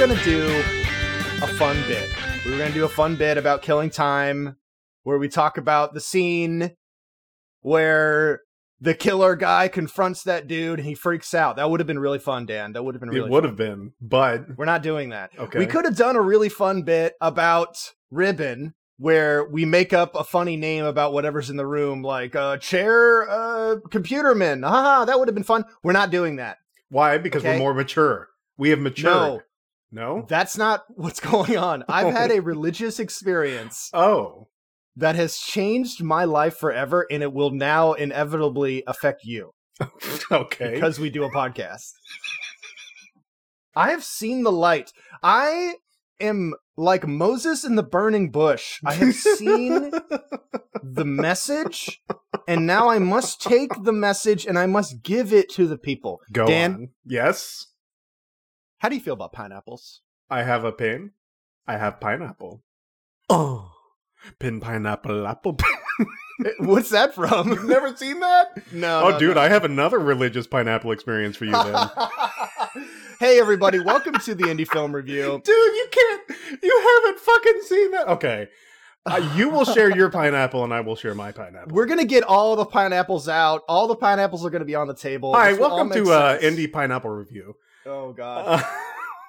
were gonna do a fun bit. We were gonna do a fun bit about killing time, where we talk about the scene where the killer guy confronts that dude and he freaks out. That would have been really fun, Dan. That would have been really it would fun. have been, but We're not doing that. okay. We could have done a really fun bit about Ribbon where we make up a funny name about whatever's in the room, like uh, chair uh, computerman. Haha, that would have been fun. We're not doing that. Why? Because Okay. we're more mature. We have matured. No, No. that's not what's going on. I've had a oh. religious experience Oh. that has changed my life forever, and it will now inevitably affect you okay. because we do a podcast. I have seen the light. I am like Moses in the burning bush. I have seen the message, and now I must take the message and I must give it to the people. Go Dan? on. Yes. How do you feel about pineapples? I have a pin. I have pineapple. Oh. Pin pineapple apple. What's that from? You've never seen that? no. oh, no, dude, no. I have another religious pineapple experience for you then. hey, everybody! Welcome to the Indie Film Review. dude, you can't. You haven't fucking seen that. Okay. Uh, you will share your pineapple and I will share my pineapple. We're gonna get all the pineapples out. All the pineapples are gonna be on the table. Hi, This will all welcome to uh. Indie Pineapple Review. Oh God! Uh,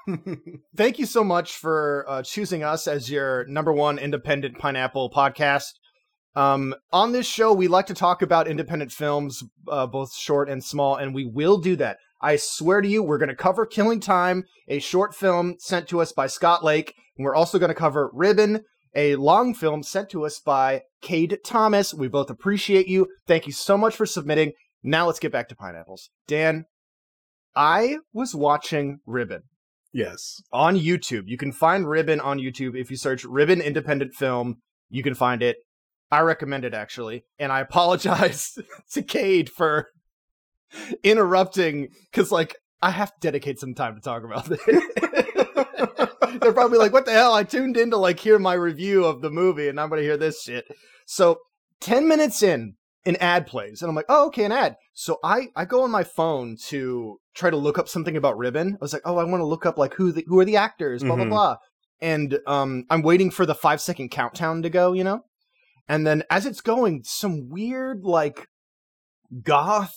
Thank you so much for uh, choosing us as your number one independent pineapple podcast. Um, on this show, we like to talk about independent films, uh, both short and small, and we will do that. I swear to you, we're going to cover Killing Time, a short film sent to us by Scott Lake, and we're also going to cover Ribbon, a long film sent to us by Cade Thomas. We both appreciate you. Thank you so much for submitting. Now let's get back to pineapples. Dan, I was watching Ribbon yes. on YouTube. You can find Ribbon on YouTube. If you search Ribbon Independent Film, you can find it. I recommend it actually. And I apologize to Cade for interrupting because, like, I have to dedicate some time to talk about this. They're probably like, what the hell? I tuned in to like hear my review of the movie and I'm going to hear this shit. So 10 minutes in, an ad plays and I'm like, oh, okay, an ad. So I, I go on my phone to try to look up something about Ribbon. I was like, oh, I want to look up like who the, who are the actors, blah, blah, Mhm. blah. And um, I'm waiting for the five second countdown to go, you know? And then as it's going, some weird like goth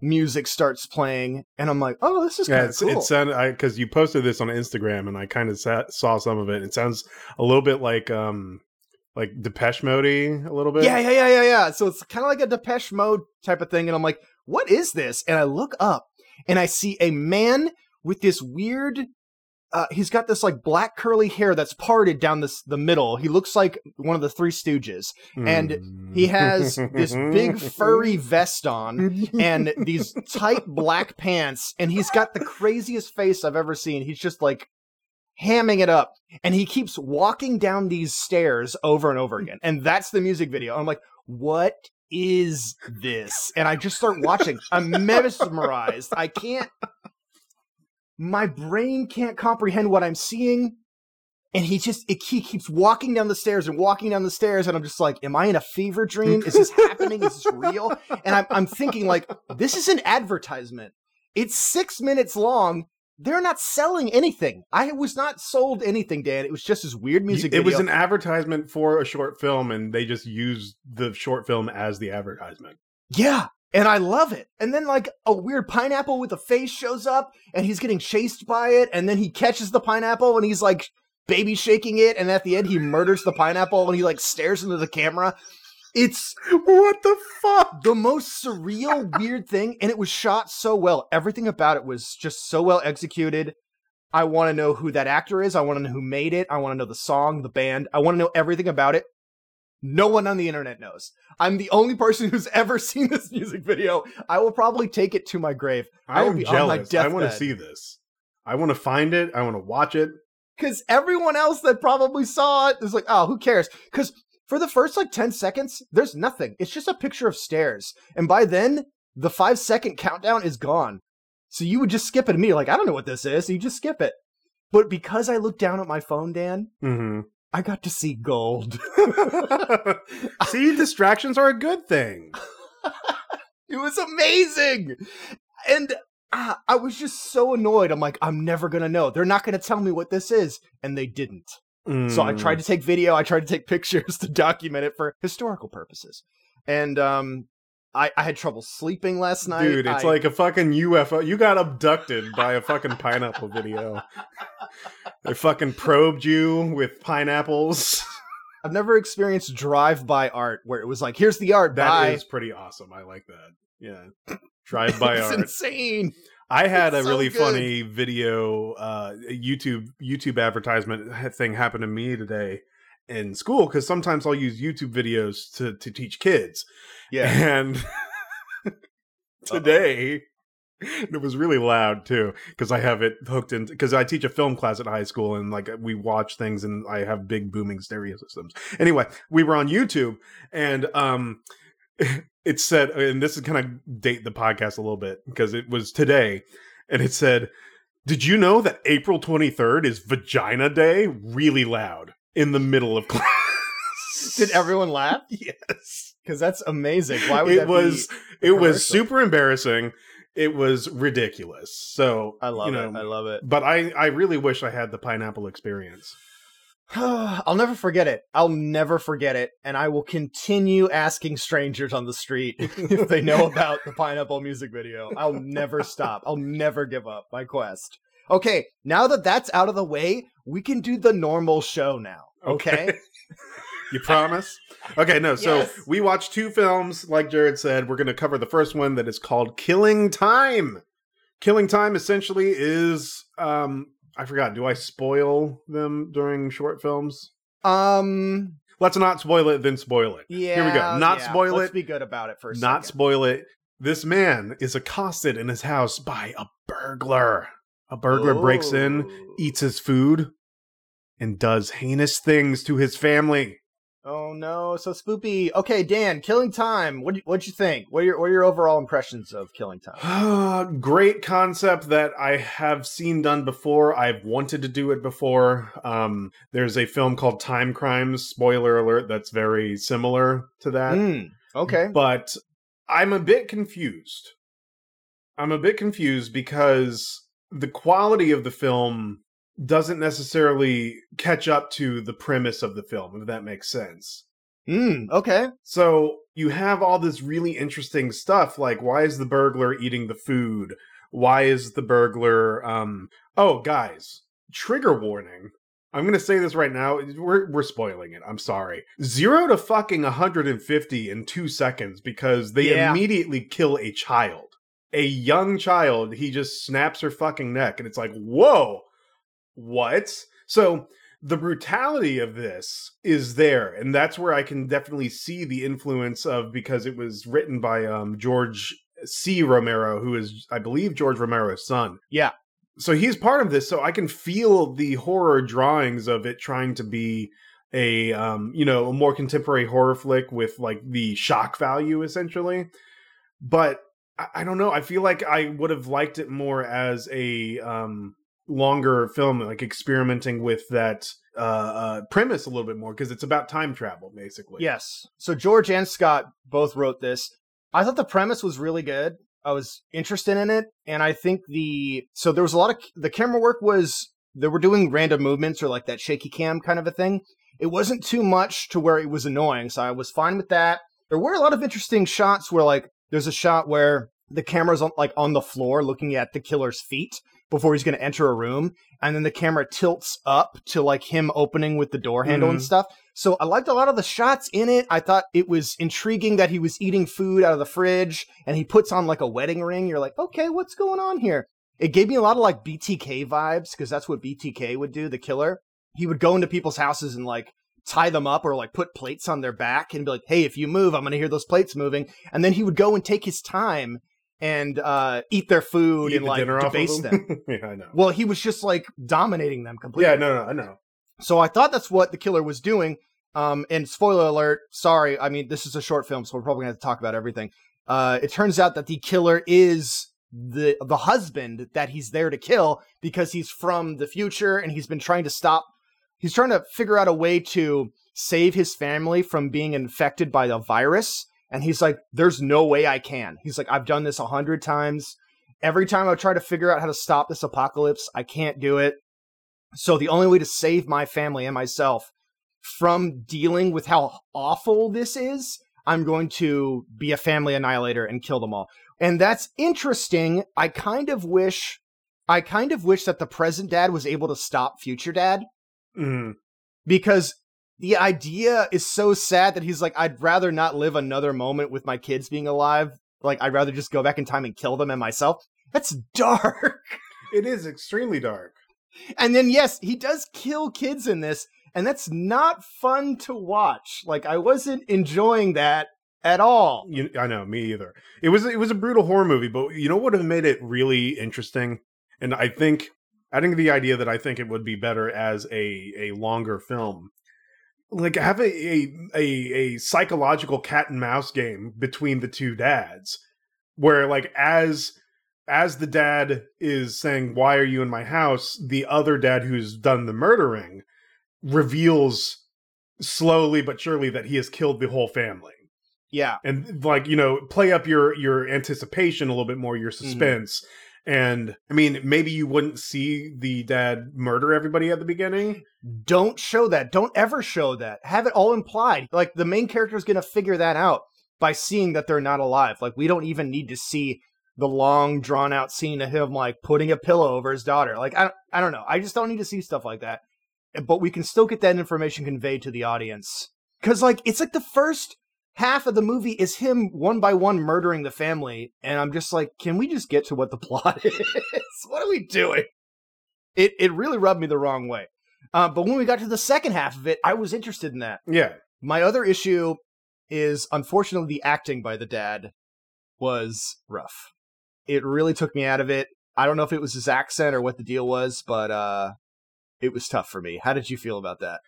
music starts playing and I'm like, oh, this is kind Yeah, cool. it sounded because you posted this on Instagram and I kind of saw some of it. It sounds a little bit like um like Depeche Mode a little bit. Yeah, yeah, yeah, yeah, yeah. So it's kind of like a Depeche Mode type of thing. And I'm like, what is this? And I look up and I see a man with this weird. Uh, he's got this like black curly hair that's parted down this the middle. He looks like one of the Three Stooges, and he has this big furry vest on and these tight black pants, and he's got the craziest face I've ever seen. He's just like hamming it up, and he keeps walking down these stairs over and over again. And that's the music video. I'm like, what is this? And I just start watching. I'm mesmerized. I can't. My brain can't comprehend what I'm seeing. And he just it, he keeps walking down the stairs and walking down the stairs, and I'm just like, "Am I in a fever dream? Is this happening? Is this real?" And I'm I'm thinking like, "This is an advertisement. It's six minutes long. They're not selling anything. I was not sold anything, Dan. It was just this weird music. it was an advertisement for a short film, and they just used the short film as the advertisement. Yeah. And I love it. And then like a weird pineapple with a face shows up and he's getting chased by it and then he catches the pineapple and he's like baby shaking it and at the end he murders the pineapple and he like stares into the camera. It's What the fuck? the most surreal weird thing and it was shot so well. Everything about it was just so well executed. I want to know who that actor is. I want to know who made it. I want to know the song, the band. I want to know everything about it. No one on the internet knows. I'm the only person who's ever seen this music video. I will probably take it to my grave I, will am be on my jealous. I want to see this. I want to find it. I want to watch it. because everyone else that probably saw it is like, oh, who cares? Because for the first like 10 seconds, there's nothing. It's just a picture of stairs. And by then, the five second countdown is gone. So you would just skip it immediately. Like, I don't know what this is. So you just skip it. But because I looked down at my phone, Dan, hmm I got to see gold. see, distractions are a good thing. It was amazing. And ah, I was just so annoyed. I'm like, I'm never gonna know. They're not gonna tell me what this is, and they didn't. So I Mm. tried to take video. I tried to take pictures to document it for historical purposes, and um, I, I had trouble sleeping last night. Dude, it's I- like a fucking UFO. You got abducted by a fucking pineapple video. They fucking probed you with pineapples. I've never experienced drive-by art where it was like, here's the art. That is bye. pretty awesome. I like that. Yeah. Drive by art. it's insane. I had a so really good. funny video uh YouTube YouTube advertisement thing happen to me today in school because sometimes I'll use YouTube videos to to teach kids. Yeah. And today it was really loud too because I have it hooked in because I teach a film class at high school and like we watch things and I have big booming stereo systems. Anyway, we were on YouTube and um it said and this is kind of date the podcast a little bit because it was today and it said did you know that April 23rd is vagina day really loud in the middle of class Did everyone laugh? yes Because that's amazing. Why would it that was be? it was super embarrassing it was ridiculous so I love you know, it. I love it. but i i really wish i had the pineapple experience I'll never forget it. I'll never forget it, and I will continue asking strangers on the street if they know about the pineapple music video. I'll never stop. I'll never give up my quest. Okay, now that that's out of the way, we can do the normal show now. Okay? you promise okay no so Yes. we watched two films like jared said we're going to cover the first one that is called killing time killing time essentially is um i forgot do i spoil them during short films um. let's not spoil it then spoil it Yeah. Here we go. Not yeah, spoil Let's it. be good about it first. not second. spoil it. This man is accosted in his house by a burglar. A burglar breaks in, eats his food, and does heinous things to his family. Oh no, so spoopy. Okay, Dan, Killing Time. What what'd you think? What are your what are your overall impressions of Killing Time? Great concept that I have seen done before. I've wanted to do it before. Um, there's a film called Timecrimes. Spoiler alert. That's very similar to that. Mm, okay. but I'm a bit confused. I'm a bit confused because the quality of the film doesn't necessarily catch up to the premise of the film, if that makes sense. Mm, okay. So you have all this really interesting stuff like why is the burglar eating the food? Why is the burglar um oh guys, trigger warning. I'm going to say this right now. We're we're spoiling it. I'm sorry. 0 to fucking 150 in 2 seconds because they Yeah. immediately kill a child. A young child, he just snaps her fucking neck and it's like, "Whoa. What?" So the brutality of this is there and that's where i can definitely see the influence of because it was written by um george c romero who is i believe george romero's son Yeah. so he's part of this so i can feel the horror drawings of it trying to be a um you know a more contemporary horror flick with like the shock value essentially but I, I don't know i feel like i would have liked it more as a um longer film like experimenting with that uh, uh premise a little bit more because it's about time travel basically Yes. So George and Scott both wrote this. I thought the premise was really good. I was interested in it, and I think the so there was a lot of the camera work was they were doing random movements or like that shaky cam kind of a thing. It wasn't too much to where it was annoying, so I was fine with that. There were a lot of interesting shots where like there's a shot where the camera's on like on the floor looking at the killer's feet before he's going to enter a room and then the camera tilts up to like him opening with the door handle and Mhm. stuff so I liked a lot of the shots in it. I thought it was intriguing that he was eating food out of the fridge and he puts on like a wedding ring. You're like, okay, what's going on here? It gave me a lot of like BTK vibes because that's what BTK would do, the killer. He would go into people's houses and like tie them up or like put plates on their back and be like, hey, if you move, I'm going to hear those plates moving. And then he would go and take his time and uh, eat their food Eat and the like dinner off of debase them. yeah i know well, he was just like dominating them completely. yeah no no i know So I thought that's what the killer was doing. Um, and spoiler alert, sorry, I mean this is a short film, so we're probably gonna have to talk about everything. Uh, it turns out that the killer is the the husband that he's there to kill because he's from the future and he's been trying to stop. He's trying to figure out a way to save his family from being infected by the virus. And he's like, "There's no way I can." He's like, "I've done this a hundred times." Every time I try to figure out how to stop this apocalypse, I can't do it. So the only way to save my family and myself from dealing with how awful this is, I'm going to be a family annihilator and kill them all. And that's interesting. I kind of wish I kind of wish that the present dad was able to stop future dad Mhm. because the idea is so sad that he's like, I'd rather not live another moment with my kids being alive. Like, I'd rather just go back in time and kill them and myself. That's dark. It is extremely dark. And then, yes, he does kill kids in this, and that's not fun to watch. Like, I wasn't enjoying that at all. You, I know, me either. It was it was a brutal horror movie, but you know what would have made it really interesting? And I think adding the idea that I think it would be better as a a longer film. Like have a a a, a psychological cat and mouse game between the two dads where like as as the dad is saying why are you in my house? the other dad who's done the murdering reveals slowly but surely that he has killed the whole family. Yeah. and like you know play up your your anticipation a little bit more your mm-hmm. suspense and i mean maybe you wouldn't see the dad murder everybody at the beginning Don't show that. Don't ever show that. Have it all implied. Like, the main character is going to figure that out by seeing that they're not alive. Like, we don't even need to see the long, drawn out scene of him, like, putting a pillow over his daughter. Like, I don't, I don't know. I just don't need to see stuff like that. But we can still get that information conveyed to the audience. Because, like, it's like the first half of the movie is him one by one murdering the family. And I'm just like, can we just get to what the plot is? what are we doing? It, it really rubbed me the wrong way. Uh, but when we got to the second half of it, I was interested in that. yeah My other issue is unfortunately the acting by the dad was rough. It really took me out of it. I don't know if it was his accent or what the deal was, but uh it was tough for me. How did you feel about that?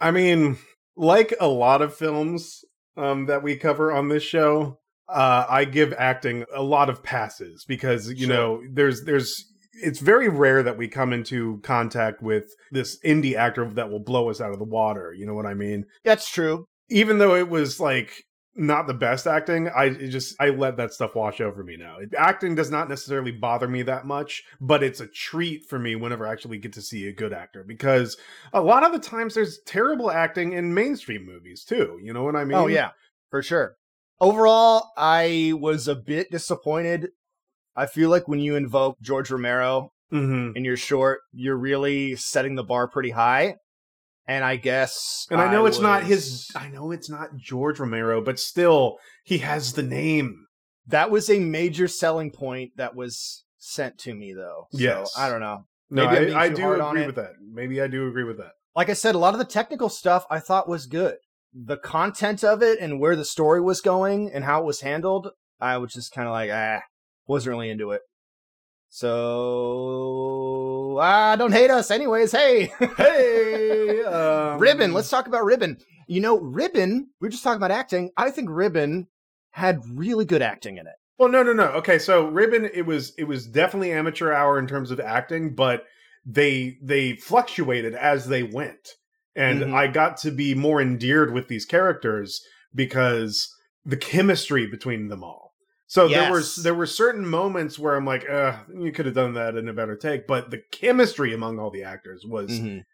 i mean like a lot of films um that we cover on this show uh i give acting a lot of passes because you Sure. know there's there's it's very rare that we come into contact with this indie actor that will blow us out of the water you know what i mean That's true. even though it was like not the best acting i just i let that stuff wash over me now acting does not necessarily bother me that much but it's a treat for me whenever i actually get to see a good actor because a lot of the times there's terrible acting in mainstream movies too you know what i mean oh yeah, for sure. Overall, I was a bit disappointed. I feel like when you invoke George Romero hmm in your short, you're really setting the bar pretty high. And I guess and i know it's not his i know it's not george romero but still he has the name That was a major selling point that was sent to me, though. So, Yes. I don't know. no Maybe i, I do agree it. with that maybe i do agree with that Like I said, a lot of the technical stuff I thought was good. The content of it and where the story was going and how it was handled, I was just kind of like, ah, wasn't really into it. So, ah, don't hate us, anyways. Hey, hey um, Ribbon. Let's talk about Ribbon. You know, Ribbon. We are just talking about acting. I think Ribbon had really good acting in it. Well, no, no, no. Okay, so Ribbon, it was it was definitely amateur hour in terms of acting, but they they fluctuated as they went, and Mhm. I got to be more endeared with these characters because the chemistry between them all. So there was there were certain moments where I'm like, uh, you could have done that in a better take, but the chemistry among all the actors was Mhm.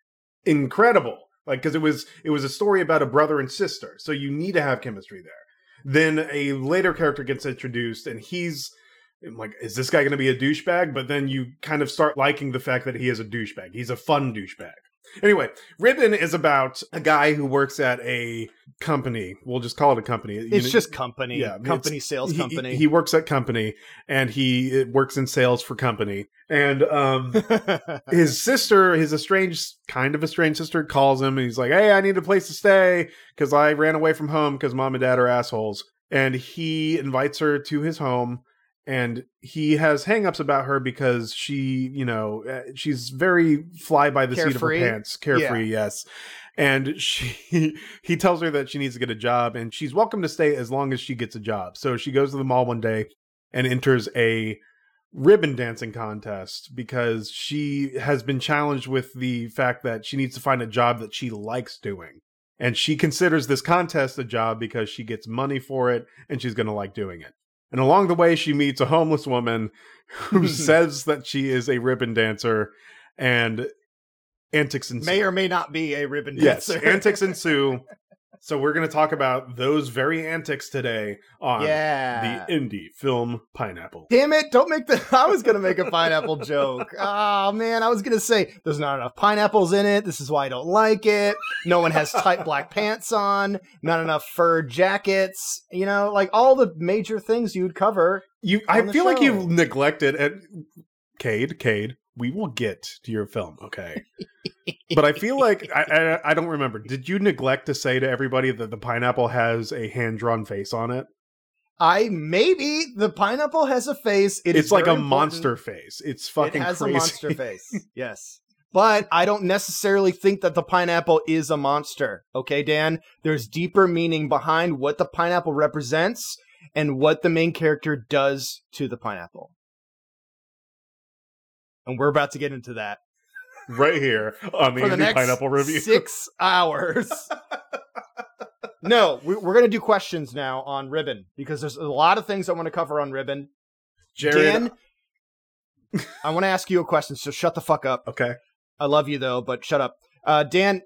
incredible like because it was it was a story about a brother and sister so you need to have chemistry there. Then a later character gets introduced and he's I'm like is this guy going to be a douchebag? But then you kind of start liking the fact that he is a douchebag. He's a fun douchebag anyway ribbon is about a guy who works at a company we'll just call it a company You It's know- just company, Yeah, I mean, company sales he- company. he, he works at company and he uh, works in sales for company and um his sister, his estranged, kind of estranged sister, calls him and he's like, "Hey, I need a place to stay because I ran away from home because mom and dad are assholes." And he invites her to his home, and he has hangups about her because she, you know, uh, she's very fly by the seat of her pants, carefree, yes. And she, he tells her that she needs to get a job, and she's welcome to stay as long as she gets a job. So she goes to the mall one day and enters a ribbon dancing contest because she has been challenged with the fact that she needs to find a job that she likes doing. And she considers this contest a job because she gets money for it and she's going to like doing it. And along the way, she meets a homeless woman who says that she is a ribbon dancer, and antics ensue. May or may not be a ribbon dancer. yes, antics ensue. So we're going to talk about those very antics today on yeah. the indie film Pineapple. Damn it, don't make the I was gonna make a pineapple joke. Oh man, I was gonna say there's not enough pineapples in it. This is why I don't like it. No one has tight black pants on, not enough fur jackets, you know, like all the major things you would cover. You, I feel like you've neglected and Cade, Cade. We will get to your film, okay? but I feel like I, I I don't remember. Did you neglect to say to everybody that the pineapple has a hand drawn face on it? I maybe the pineapple has a face. It is it's like a important. monster face. It's fucking It has crazy. a monster face. yes. But I don't necessarily think that the pineapple is a monster. Okay, Dan? There's deeper meaning behind what the pineapple represents and what the main character does to the pineapple. And we're about to get into that right here on the, for the next Pineapple Review. six hours. no, we, we're going to do questions now on Ribbon because there's a lot of things I want to cover on Ribbon. Jared, Dan, I want to ask you a question, so shut the fuck up. okay. I love you though, but shut up. Uh, Dan,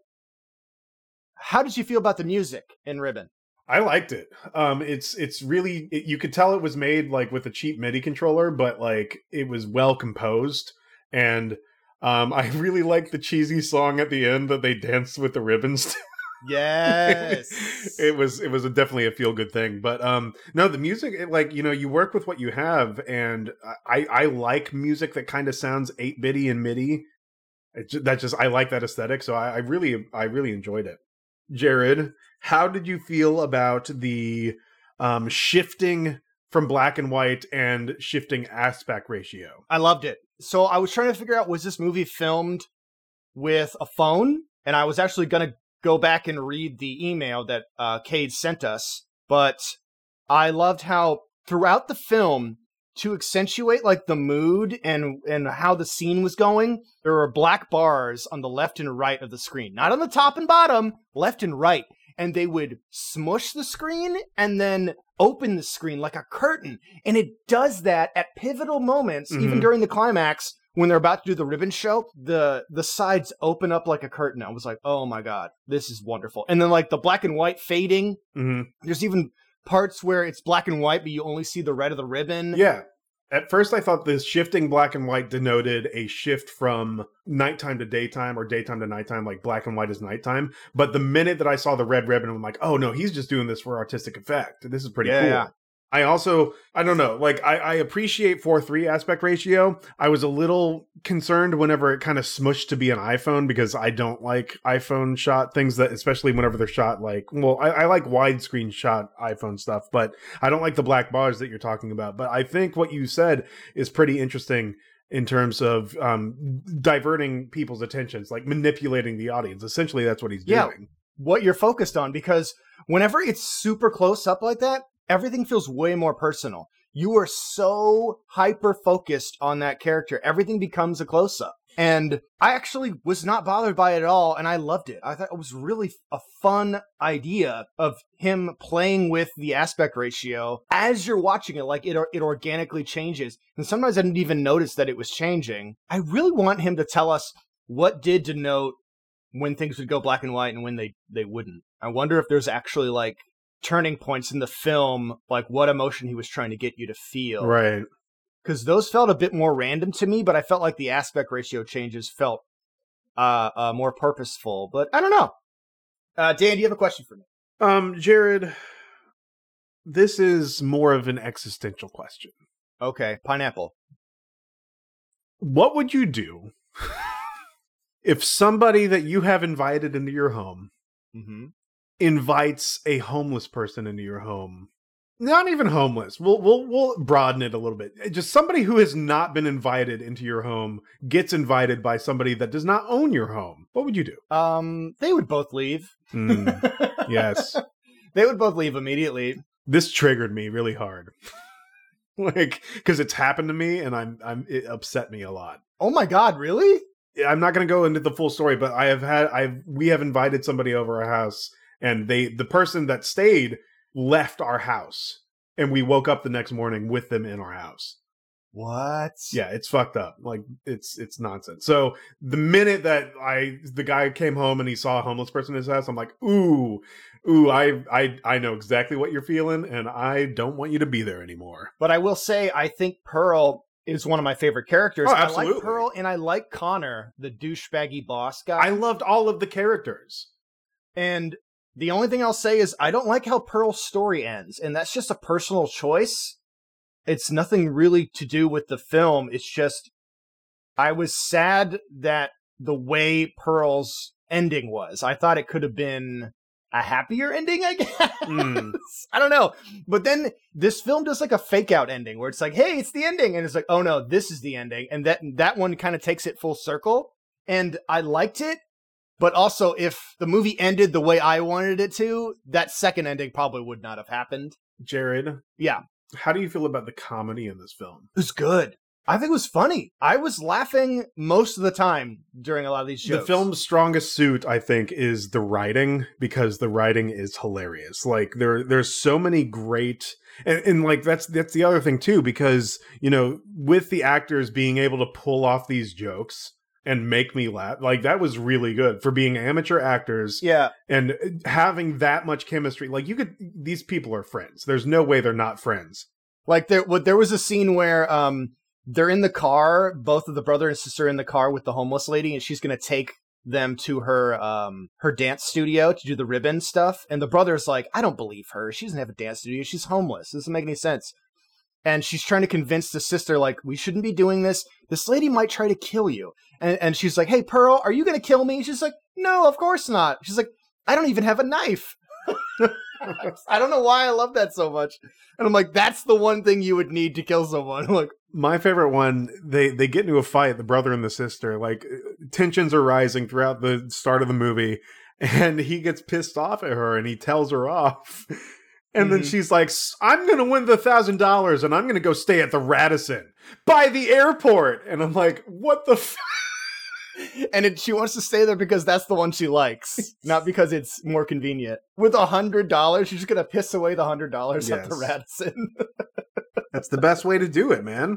how did you feel about the music in Ribbon? I liked it. Um, it's it's really it, you could tell it was made like with a cheap MIDI controller, but like it was well composed, and um, I really like the cheesy song at the end that they danced with the ribbons. to. Yes. it was it was a, definitely a feel good thing, but um, no, the music it, like you know you work with what you have, and I I like music that kind of sounds eight bitty and MIDI. It, that just I like that aesthetic, so I, I really I really enjoyed it. Jared, how did you feel about the um, shifting from black and white and shifting aspect ratio? I loved it. So I was trying to figure out was this movie filmed with a phone? And I was actually going to go back and read the email that uh, Cade sent us. But I loved how throughout the film, to accentuate like the mood and and how the scene was going, there were black bars on the left and right of the screen, not on the top and bottom, left and right, and they would smush the screen and then open the screen like a curtain, and it does that at pivotal moments, even Mhm. during the climax when they're about to do the ribbon show. The the sides open up like a curtain. I was like, oh my god, this is wonderful. And then like the black and white fading. hmm There's even parts where it's black and white, but you only see the red of the ribbon. Yeah. At first, I thought this shifting black and white denoted a shift from nighttime to daytime or daytime to nighttime, like black and white is nighttime. But the minute that I saw the red ribbon, I'm like, oh no, he's just doing this for artistic effect. This is pretty Yeah, cool. I also, I don't know, like I, I appreciate 4 3 aspect ratio. I was a little concerned whenever it kind of smushed to be an iPhone because I don't like iPhone shot things that, especially whenever they're shot like, well, I, I like widescreen shot iPhone stuff, but I don't like the black bars that you're talking about. But I think what you said is pretty interesting in terms of um, diverting people's attentions, like manipulating the audience. Essentially, that's what he's Yeah. doing. what you're focused on because whenever it's super close up like that, everything feels way more personal. You are so hyper focused on that character. Everything becomes a close up. And I actually was not bothered by it at all and I loved it. I thought it was really a fun idea of him playing with the aspect ratio as you're watching it like it it organically changes. And sometimes I didn't even notice that it was changing. I really want him to tell us what did denote when things would go black and white and when they they wouldn't. I wonder if there's actually like turning points in the film, like what emotion he was trying to get you to feel. Right. Because those felt a bit more random to me, but I felt like the aspect ratio changes felt uh, uh more purposeful. But I don't know. Uh, Dan, do you have a question for me? Um, Jared, this is more of an existential question. Okay, pineapple. What would you do if somebody that you have invited into your home Mm-hmm. Invites a homeless person into your home? Not even homeless. We'll we'll we'll broaden it a little bit. Just somebody who has not been invited into your home gets invited by somebody that does not own your home. What would you do? Um, they would both leave. Hmm, yes. they would both leave immediately. This triggered me really hard. like cuz it's happened to me and I'm I'm it upset me a lot. Oh my god, really? I'm not going to go into the full story, but I have had I've we have invited somebody over our house and they the person that stayed left our house and we woke up the next morning with them in our house. What? Yeah, it's fucked up. Like it's it's nonsense. So the minute that I the guy came home and he saw a homeless person in his house, I'm like, ooh, ooh, I I I know exactly what you're feeling, and I don't want you to be there anymore. But I will say, I think Pearl is one of my favorite characters. Oh, I like Pearl and I like Connor, the douchebaggy boss guy. I loved all of the characters. And the only thing I'll say is I don't like how Pearl's story ends, and that's just a personal choice. It's nothing really to do with the film. It's just I was sad that the way Pearl's ending was. I thought it could have been a happier ending, I guess. Mm. I don't know. But then this film does like a fake out ending where it's like, hey, it's the ending. And it's like, oh no, this is the ending. And that that one kind of takes it full circle. And I liked it. But also, if the movie ended the way I wanted it to, that second ending probably would not have happened. Jared, Yeah, how do you feel about the comedy in this film? it was good. I think it was funny. I was laughing most of the time during a lot of these jokes. The film's strongest suit, I think, is the writing because the writing is hilarious. Like there, there's so many great, and, and like that's that's the other thing too, because you know, with the actors being able to pull off these jokes and make me laugh, like that was really good for being amateur actors Yeah, and having that much chemistry. Like you could, these people are friends. There's no way they're not friends. like there, what there was a scene where um they're in the car, both of the brother and sister in the car with the homeless lady, and she's gonna take them to her um her dance studio to do the ribbon stuff. And the brother's like, I don't believe her. She doesn't have a dance studio. She's homeless. This doesn't make any sense. And she's trying to convince the sister, like, we shouldn't be doing this. This lady might try to kill you. And and she's like, Hey Pearl, are you gonna kill me? She's like, No, of course not. She's like, I don't even have a knife. I don't know why I love that so much. And I'm like, that's the one thing you would need to kill someone. I'm like, my favorite one they they get into a fight the brother and the sister like uh, tensions are rising throughout the start of the movie and he gets pissed off at her and he tells her off and then Mhm. she's like i'm gonna win the thousand dollars and i'm gonna go stay at the radisson by the airport and i'm like what the f-? and it, she wants to stay there because that's the one she likes, not because it's more convenient. With a hundred dollars, she's just gonna piss away the hundred dollars at the Radisson. that's the best way to do it man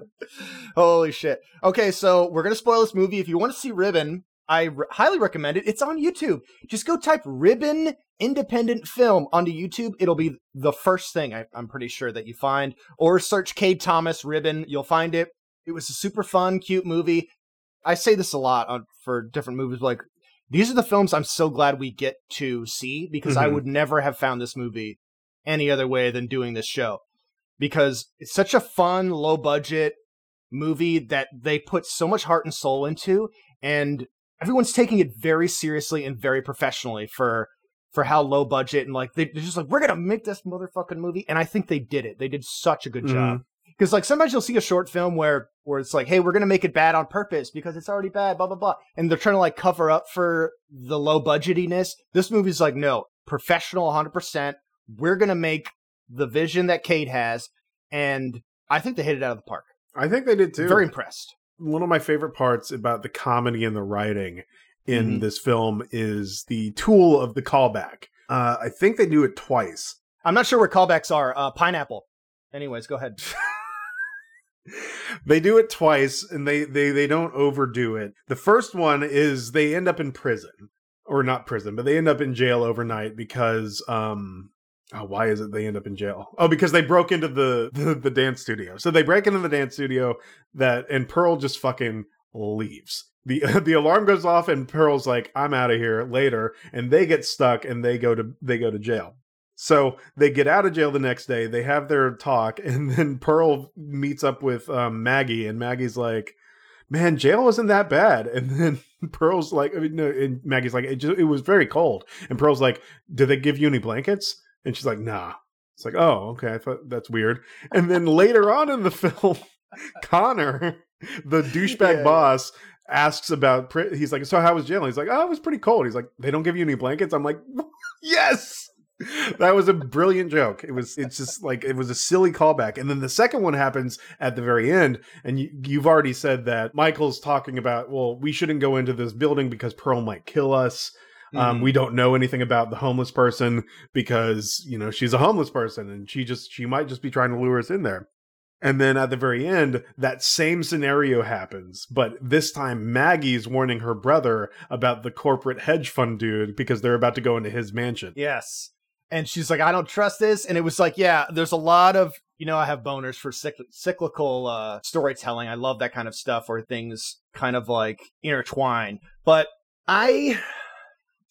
Holy shit! Okay, so we're gonna spoil this movie. If you want to see Ribbon, I r- highly recommend it. It's on YouTube. Just go type Ribbon independent film onto YouTube. It'll be the first thing I, I'm pretty sure that you find, or search Cade Thomas Ribbon. You'll find it. It was a super fun, cute movie. I say this a lot on, for different movies. Like these are the films I'm so glad we get to see because I Mhm. would never have found this movie any other way than doing this show because it's such a fun, low budget movie that they put so much heart and soul into, and everyone's taking it very seriously and very professionally for for how low budget and like they, they're just like we're gonna make this motherfucking movie, and I think they did it. They did such a good mm-hmm. job. Because like sometimes you'll see a short film where where it's like hey we're gonna make it bad on purpose because it's already bad blah blah blah and they're trying to like cover up for the low budgetiness. This movie's like no professional 100% we're gonna make the vision that Cade has and i think they hit it out of the park. I think they did too. Very impressed one of my favorite parts about the comedy and the writing in Mhm. this film is the tool of the callback. Uh, I think they do it twice. i'm not sure where callbacks are uh pineapple anyways go ahead they do it twice, and they they they don't overdo it. The first one is they end up in prison, or not prison, but they end up in jail overnight because um. Oh, why is it they end up in jail? Oh, because they broke into the, the the dance studio. So they break into the dance studio that and Pearl just fucking leaves. The the alarm goes off and Pearl's like, "I'm out of here later." And they get stuck and they go to they go to jail. So they get out of jail the next day. They have their talk, and then Pearl meets up with um, Maggie, and Maggie's like, "Man, jail wasn't that bad." And then Pearl's like, I mean, no, and Maggie's like, "It just, it was very cold." And Pearl's like, "Did they give you any blankets?" And she's like, "Nah." It's like, "Oh, okay. I thought that's weird." And then later on in the film, Connor, the douchebag Yeah. boss, asks about. He's like, "So how was jail?" He's like, "Oh, it was pretty cold." He's like, "They don't give you any blankets." I'm like, "Yes." that was a brilliant joke. It was it's just like it was a silly callback. And then the second one happens at the very end and you, you've already said that Michael's talking about, well, we shouldn't go into this building because Pearl might kill us. Um, Mhm. we don't know anything about the homeless person because you know she's a homeless person and she just she might just be trying to lure us in there. And then at the very end, that same scenario happens, but this time Maggie's warning her brother about the corporate hedge fund dude because they're about to go into his mansion. Yes. And she's like, I don't trust this. And it was like, yeah, there's a lot of, you know, I have boners for cycl- cyclical uh, storytelling. I love that kind of stuff where things kind of like intertwine. But I.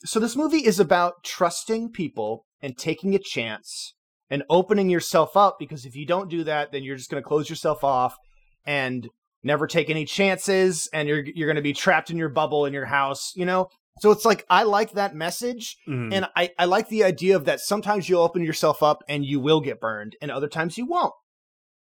So this movie is about trusting people and taking a chance and opening yourself up because if you don't do that, then you're just going to close yourself off and never take any chances and you're you're going to be trapped in your bubble in your house, you know? So it's like I like that message Mhm. and I, I like the idea of that sometimes you'll open yourself up and you will get burned, and other times you won't.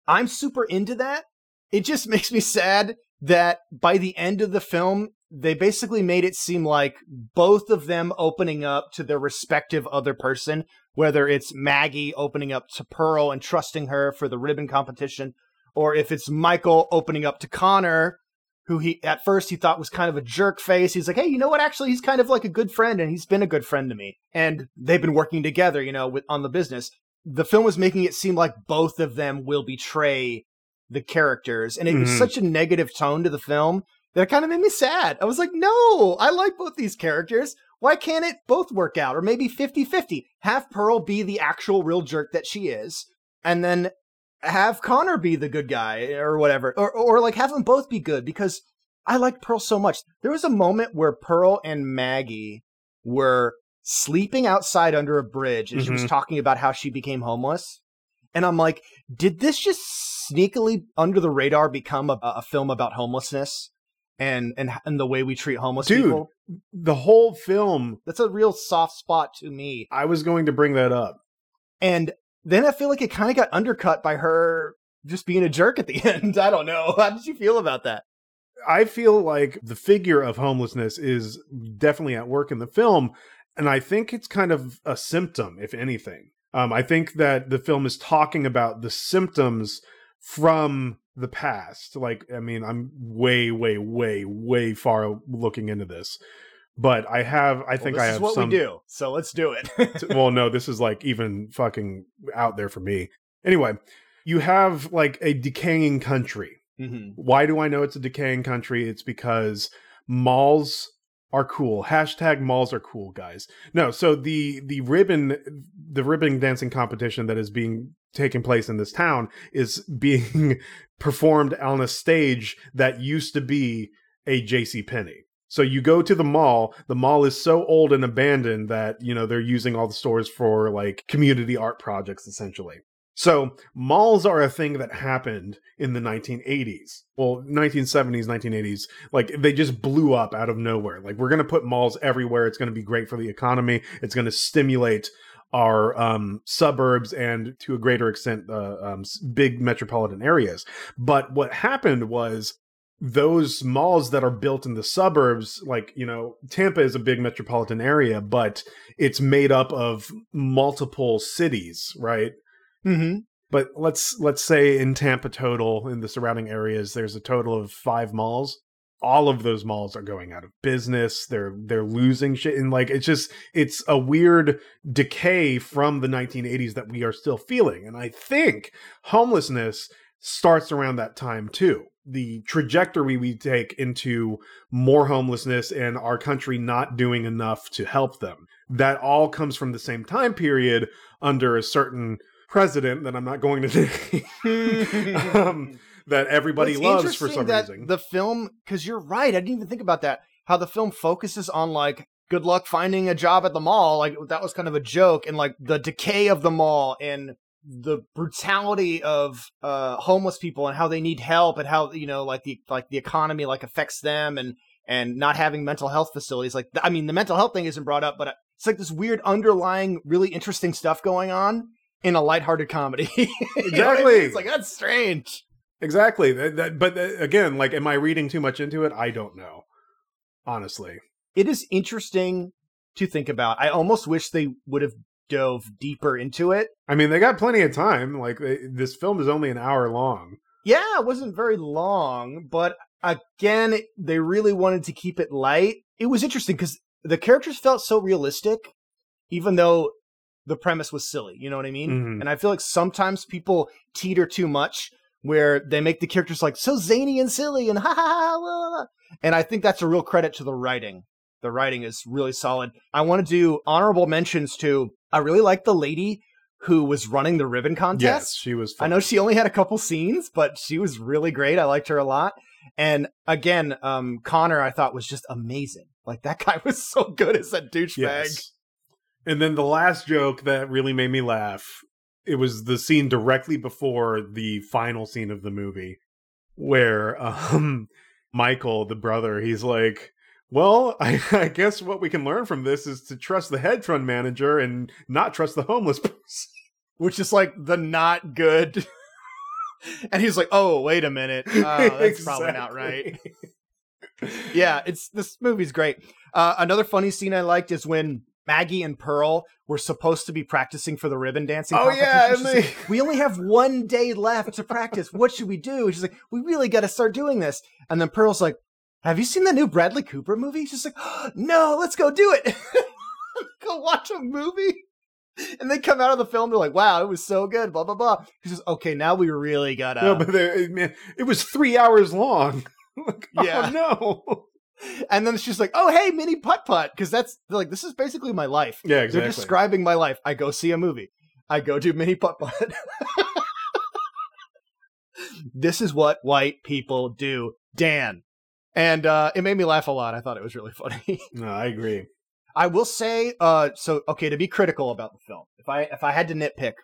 I'm super into that. It just makes me sad that by the end of the film, they basically made it seem like both of them opening up to their respective other person, whether it's Maggie opening up to Pearl and trusting her for the ribbon competition, or if it's Michael opening up to Connor who he at first he thought was kind of a jerk face. He's like, hey, you know what? Actually, he's kind of like a good friend, and he's been a good friend to me. And they've been working together, you know, with on the business. The film was making it seem like both of them will betray the characters, and it was Mhm. such a negative tone to the film that kind of made me sad. I was like, no, I like both these characters. Why can't it both work out? Or maybe 50 50. Have Pearl be the actual real jerk that she is, and then have Connor be the good guy or whatever, or or like have them both be good because I like Pearl so much. There was a moment where Pearl and Maggie were sleeping outside under a bridge, and she was Mhm. talking about how she became homeless. And I'm like, did this just sneakily under the radar become a, a film about homelessness and and and the way we treat homeless Dude. people? The whole film, That's a real soft spot to me. I was going to bring that up. And then I feel like it kind of got undercut by her just being a jerk at the end. I don't know. How did you feel about that? I feel like the figure of homelessness is definitely at work in the film, and I think it's kind of a symptom, if anything. Um, I think that the film is talking about the symptoms from the past. Like, I mean, I'm way, way, way, way far looking into this, but I have, I think well, I have is what some. we do. So let's do it. well, no, this is like even fucking out there for me. Anyway, you have like a decaying country hmm why do I know it's a decaying country? It's because malls are cool. Hashtag malls are cool, guys. No, so the the ribbon the ribbon dancing competition that is being taking place in this town is being performed on a stage that used to be a JC Penney. So you go to the mall, the mall is so old and abandoned that, you know, they're using all the stores for like community art projects essentially. So malls are a thing that happened in the 1980s. Well, 1970s, 1980s. Like they just blew up out of nowhere. Like we're going to put malls everywhere. It's going to be great for the economy. It's going to stimulate our um, suburbs and to a greater extent uh, um, big metropolitan areas. But what happened was those malls that are built in the suburbs, like, you know, Tampa is a big metropolitan area, but it's made up of multiple cities, right? Hmm but let's let's say in Tampa total in the surrounding areas there's a total of 5 malls. All of those malls are going out of business. They're they're losing shit. And like it's just it's a weird decay from the 1980s that we are still feeling. And i think homelessness starts around that time too. The trajectory we take into more homelessness and our country not doing enough to help them. That all comes from the same time period under a certain president that I'm not going to name um, that everybody Well, loves for some that reason. The film, because you're right, I didn't even think about that. How the film focuses on like good luck finding a job at the mall, like that was kind of a joke, and like the decay of the mall and the brutality of uh homeless people and how they need help and how you know like the like the economy like affects them and and not having mental health facilities like i mean the mental health thing isn't brought up but it's like this weird underlying really interesting stuff going on in a lighthearted comedy You know what I mean? Exactly. it's like that's strange exactly. That, that, but again, like, am I reading too much into it? I don't know. Honestly, it is interesting to think about. I almost wish they would have dove deeper into it. I mean, they got plenty of time. Like, they, this film is only an hour long. Yeah, it wasn't very long, but again, they really wanted to keep it light. It was interesting because the characters felt so realistic, even though the premise was silly. You know what I mean? Mhm. And I feel like sometimes people teeter too much where they make the characters like so zany and silly and ha ha ha. And I think that's a real credit to the writing. The writing is really solid. I want to do honorable mentions to. I really like the lady who was running the ribbon contest. Yes, she was. I know she only had a couple scenes, but she was really great. I liked her a lot. And again, um, Connor, I thought was just amazing. Like that guy was so good as that douchebag. Yes. And then the last joke that really made me laugh, it was the scene directly before the final scene of the movie where um Michael, the brother, he's like, well, I, I guess what we can learn from this is to trust the hedge fund manager and not trust the homeless person. which is like the not good. and he's like, "Oh, wait a minute, uh, that's probably not right." Yeah, it's this movie's great. Uh, another funny scene I liked is when Maggie and Pearl were supposed to be practicing for the ribbon dancing. Oh, yeah, She's like, we only have one day left to practice. What should we do? She's like, we really got to start doing this. And then Pearl's like, have you seen the new Bradley Cooper movie? She's like, no, let's go do it. go watch a movie. And they come out of the film, they're like, wow, it was so good, blah, blah, blah. She says, okay, now we really gotta. no, but there, man, it was three hours long. Like, oh, Yeah. no. and then she's like, oh, hey, mini putt putt. Because that's, like, this is basically my life. Yeah, exactly. They're describing my life. I go see a movie. I go do mini putt putt. this is what white people do, Dan. And uh, it made me laugh a lot. I thought it was really funny. no, I agree. I will say, uh, so okay, to be critical about the film, if I if I had to nitpick,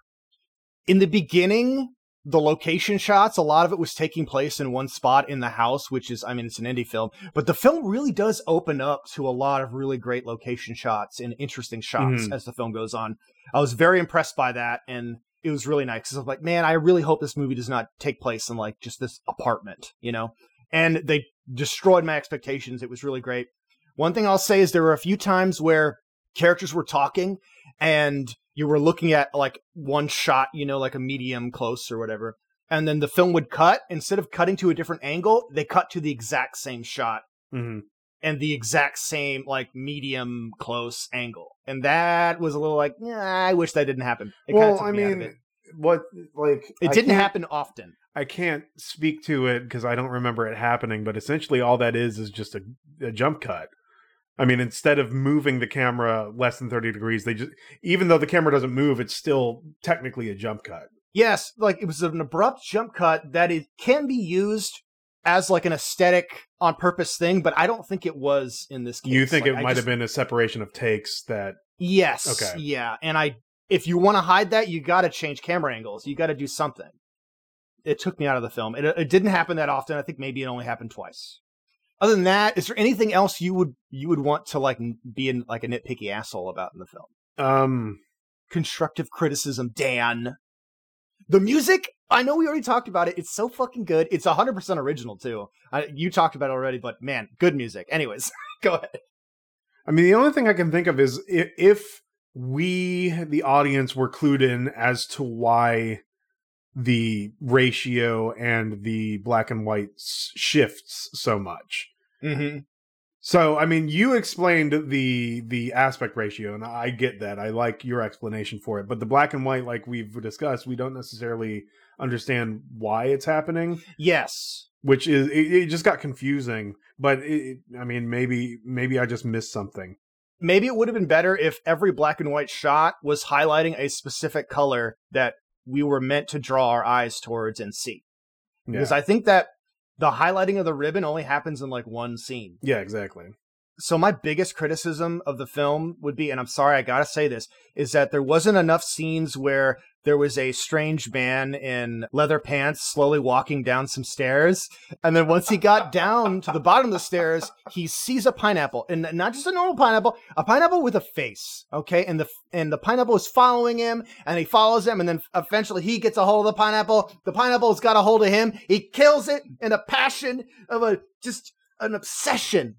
in the beginning, the location shots, a lot of it was taking place in one spot in the house, which is, I mean, it's an indie film, but the film really does open up to a lot of really great location shots and interesting shots Mhm. as the film goes on. I was very impressed by that, and it was really nice because I was like, man, I really hope this movie does not take place in like just this apartment, you know. And they destroyed my expectations. It was really great. One thing I'll say is there were a few times where characters were talking and you were looking at like one shot, you know, like a medium close or whatever. And then the film would cut. Instead of cutting to a different angle, they cut to the exact same shot hmm and the exact same like medium close angle. And that was a little like, yeah, I wish that didn't happen. It Well, took I me out of mean, what like it I didn't happen often. I can't speak to it because I don't remember it happening, but essentially all that is is just a, a jump cut. I mean, instead of moving the camera less than 30 degrees, they just, even though the camera doesn't move, it's still technically a jump cut. Yes, like it was an abrupt jump cut that it can be used as like an aesthetic on purpose thing, but I don't think it was in this case. You think Like, it I might just- have been a separation of takes that, Yes. Okay. Yeah, and I if you want to hide that, you got to change camera angles. You got to do something. It took me out of the film. It, it didn't happen that often. I think maybe it only happened twice. Other than that, is there anything else you would you would want to like be in like a nitpicky asshole about in the film? um, constructive criticism, Dan. The music, I know we already talked about it. It's so fucking good. It's 100% original, too. I, you talked about it already, but man, good music. Anyways, go ahead. I mean, the only thing I can think of is if, if we, the audience, were clued in as to why the ratio and the black and white shifts so much. Mm-hmm. So, I mean, you explained the the aspect ratio, and I get that. I like your explanation for it. But the black and white, like we've discussed, we don't necessarily understand why it's happening, Yes. which is it, it just got confusing. But it, I mean, maybe maybe I just missed something. Maybe it would have been better if every black and white shot was highlighting a specific color that we were meant to draw our eyes towards and see. Yeah, Because I think that the highlighting of the ribbon only happens in like one scene. yeah, exactly. so my biggest criticism of the film would be and i'm sorry i gotta say this is that there wasn't enough scenes where there was a strange man in leather pants slowly walking down some stairs and then once he got down to the bottom of the stairs he sees a pineapple and not just a normal pineapple a pineapple with a face okay and the and the pineapple is following him and he follows him and then eventually he gets a hold of the pineapple the pineapple's got a hold of him he kills it in a passion of a just an obsession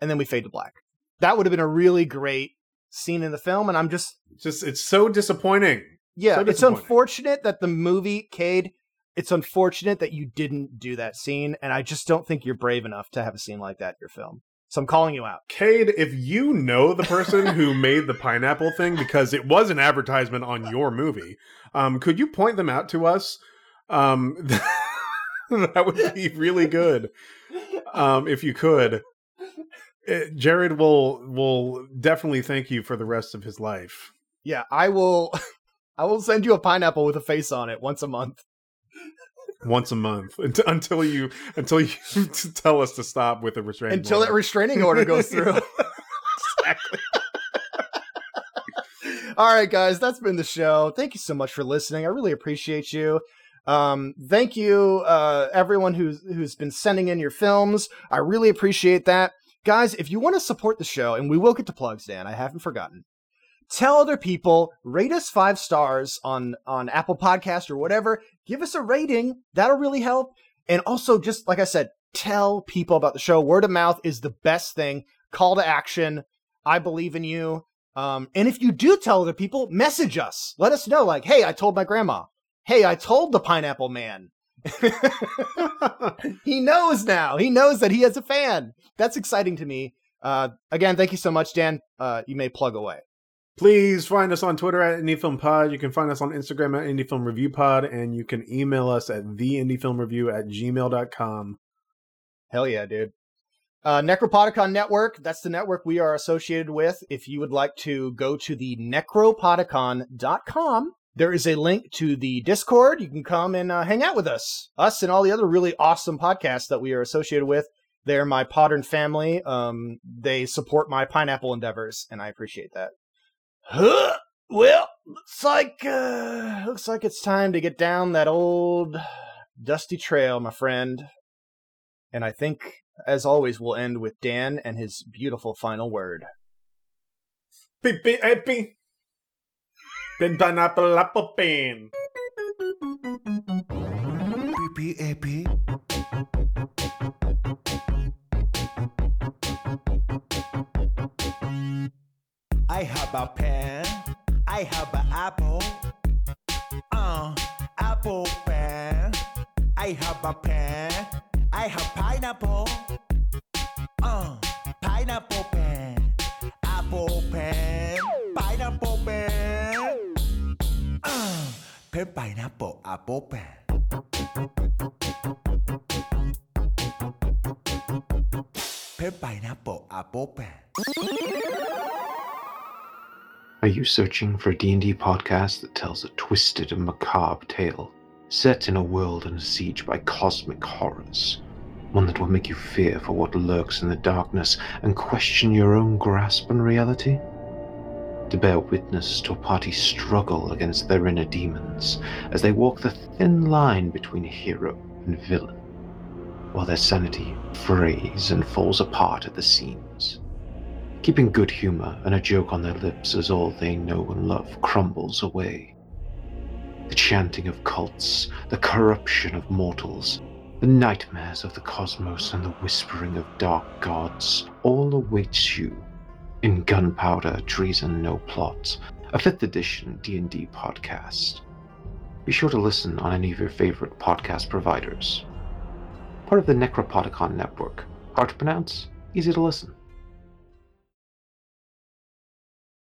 and then we fade to black. That would have been a really great scene in the film, and I'm just Just it's so disappointing. yeah, So it's unfortunate that the movie Cade. It's unfortunate that you didn't do that scene, and I just don't think you're brave enough to have a scene like that in your film. So I'm calling you out. Cade, if you know the person who made the pineapple thing, because it was an advertisement on your movie, um, could you point them out to us? Um, that would be really good. Um, if you could, Jared will will definitely thank you for the rest of his life. Yeah, I will. I will send you a pineapple with a face on it once a month. once a month unt- until you until you tell us to stop with the restraining order. Until that restraining order goes through. exactly. All right, guys, that's been the show. Thank you so much for listening. I really appreciate you. Um, thank you, uh, everyone who's who's been sending in your films. I really appreciate that, guys. If you want to support the show, and we will get to plugs, Dan, I haven't forgotten. Tell other people, rate us five stars on on Apple Podcast or whatever. Give us a rating. That'll really help. And also, just like I said, tell people about the show. Word of mouth is the best thing. Call to action. I believe in you. Um, and if you do tell other people, message us. Let us know, like, hey, I told my grandma. Hey, I told the pineapple man. he knows now. He knows that he has a fan. That's exciting to me. Uh, again, thank you so much, Dan. Uh, you may plug away. Please find us on Twitter at IndieFilmPod. You can find us on Instagram at IndieFilmReviewPod, and you can email us at theindiefilmreview at gmail.com. Hell yeah, dude. Uh, Necropodicon Network, that's the network we are associated with. If you would like to go to the necropodicon.com, there is a link to the Discord. You can come and uh, hang out with us. Us and all the other really awesome podcasts that we are associated with. They're my Podern family. Um, they support my pineapple endeavors, and I appreciate that. Huh. Well, looks like uh, looks like it's time to get down that old dusty trail, my friend. And I think, as always, we'll end with Dan and his beautiful final word. Beep, beep, eh, beep. Then pineapple apple bean. PPAP. I have a pen. I have an apple. Uh, apple pen. I have a pen. I have pineapple. Uh, pineapple pen. Apple pen. Pen pineapple apple pen. Pen pineapple apple pen. Are you searching for a D&D podcast that tells a twisted and macabre tale, set in a world under siege by cosmic horrors? One that will make you fear for what lurks in the darkness and question your own grasp on reality? To bear witness to a party struggle against their inner demons as they walk the thin line between hero and villain, while their sanity frays and falls apart at the seams keeping good humor and a joke on their lips as all they know and love crumbles away. The chanting of cults, the corruption of mortals, the nightmares of the cosmos, and the whispering of dark gods all awaits you in Gunpowder Treason No Plot, a 5th edition D&D podcast. Be sure to listen on any of your favorite podcast providers. Part of the Necropodicon network. Hard to pronounce, easy to listen.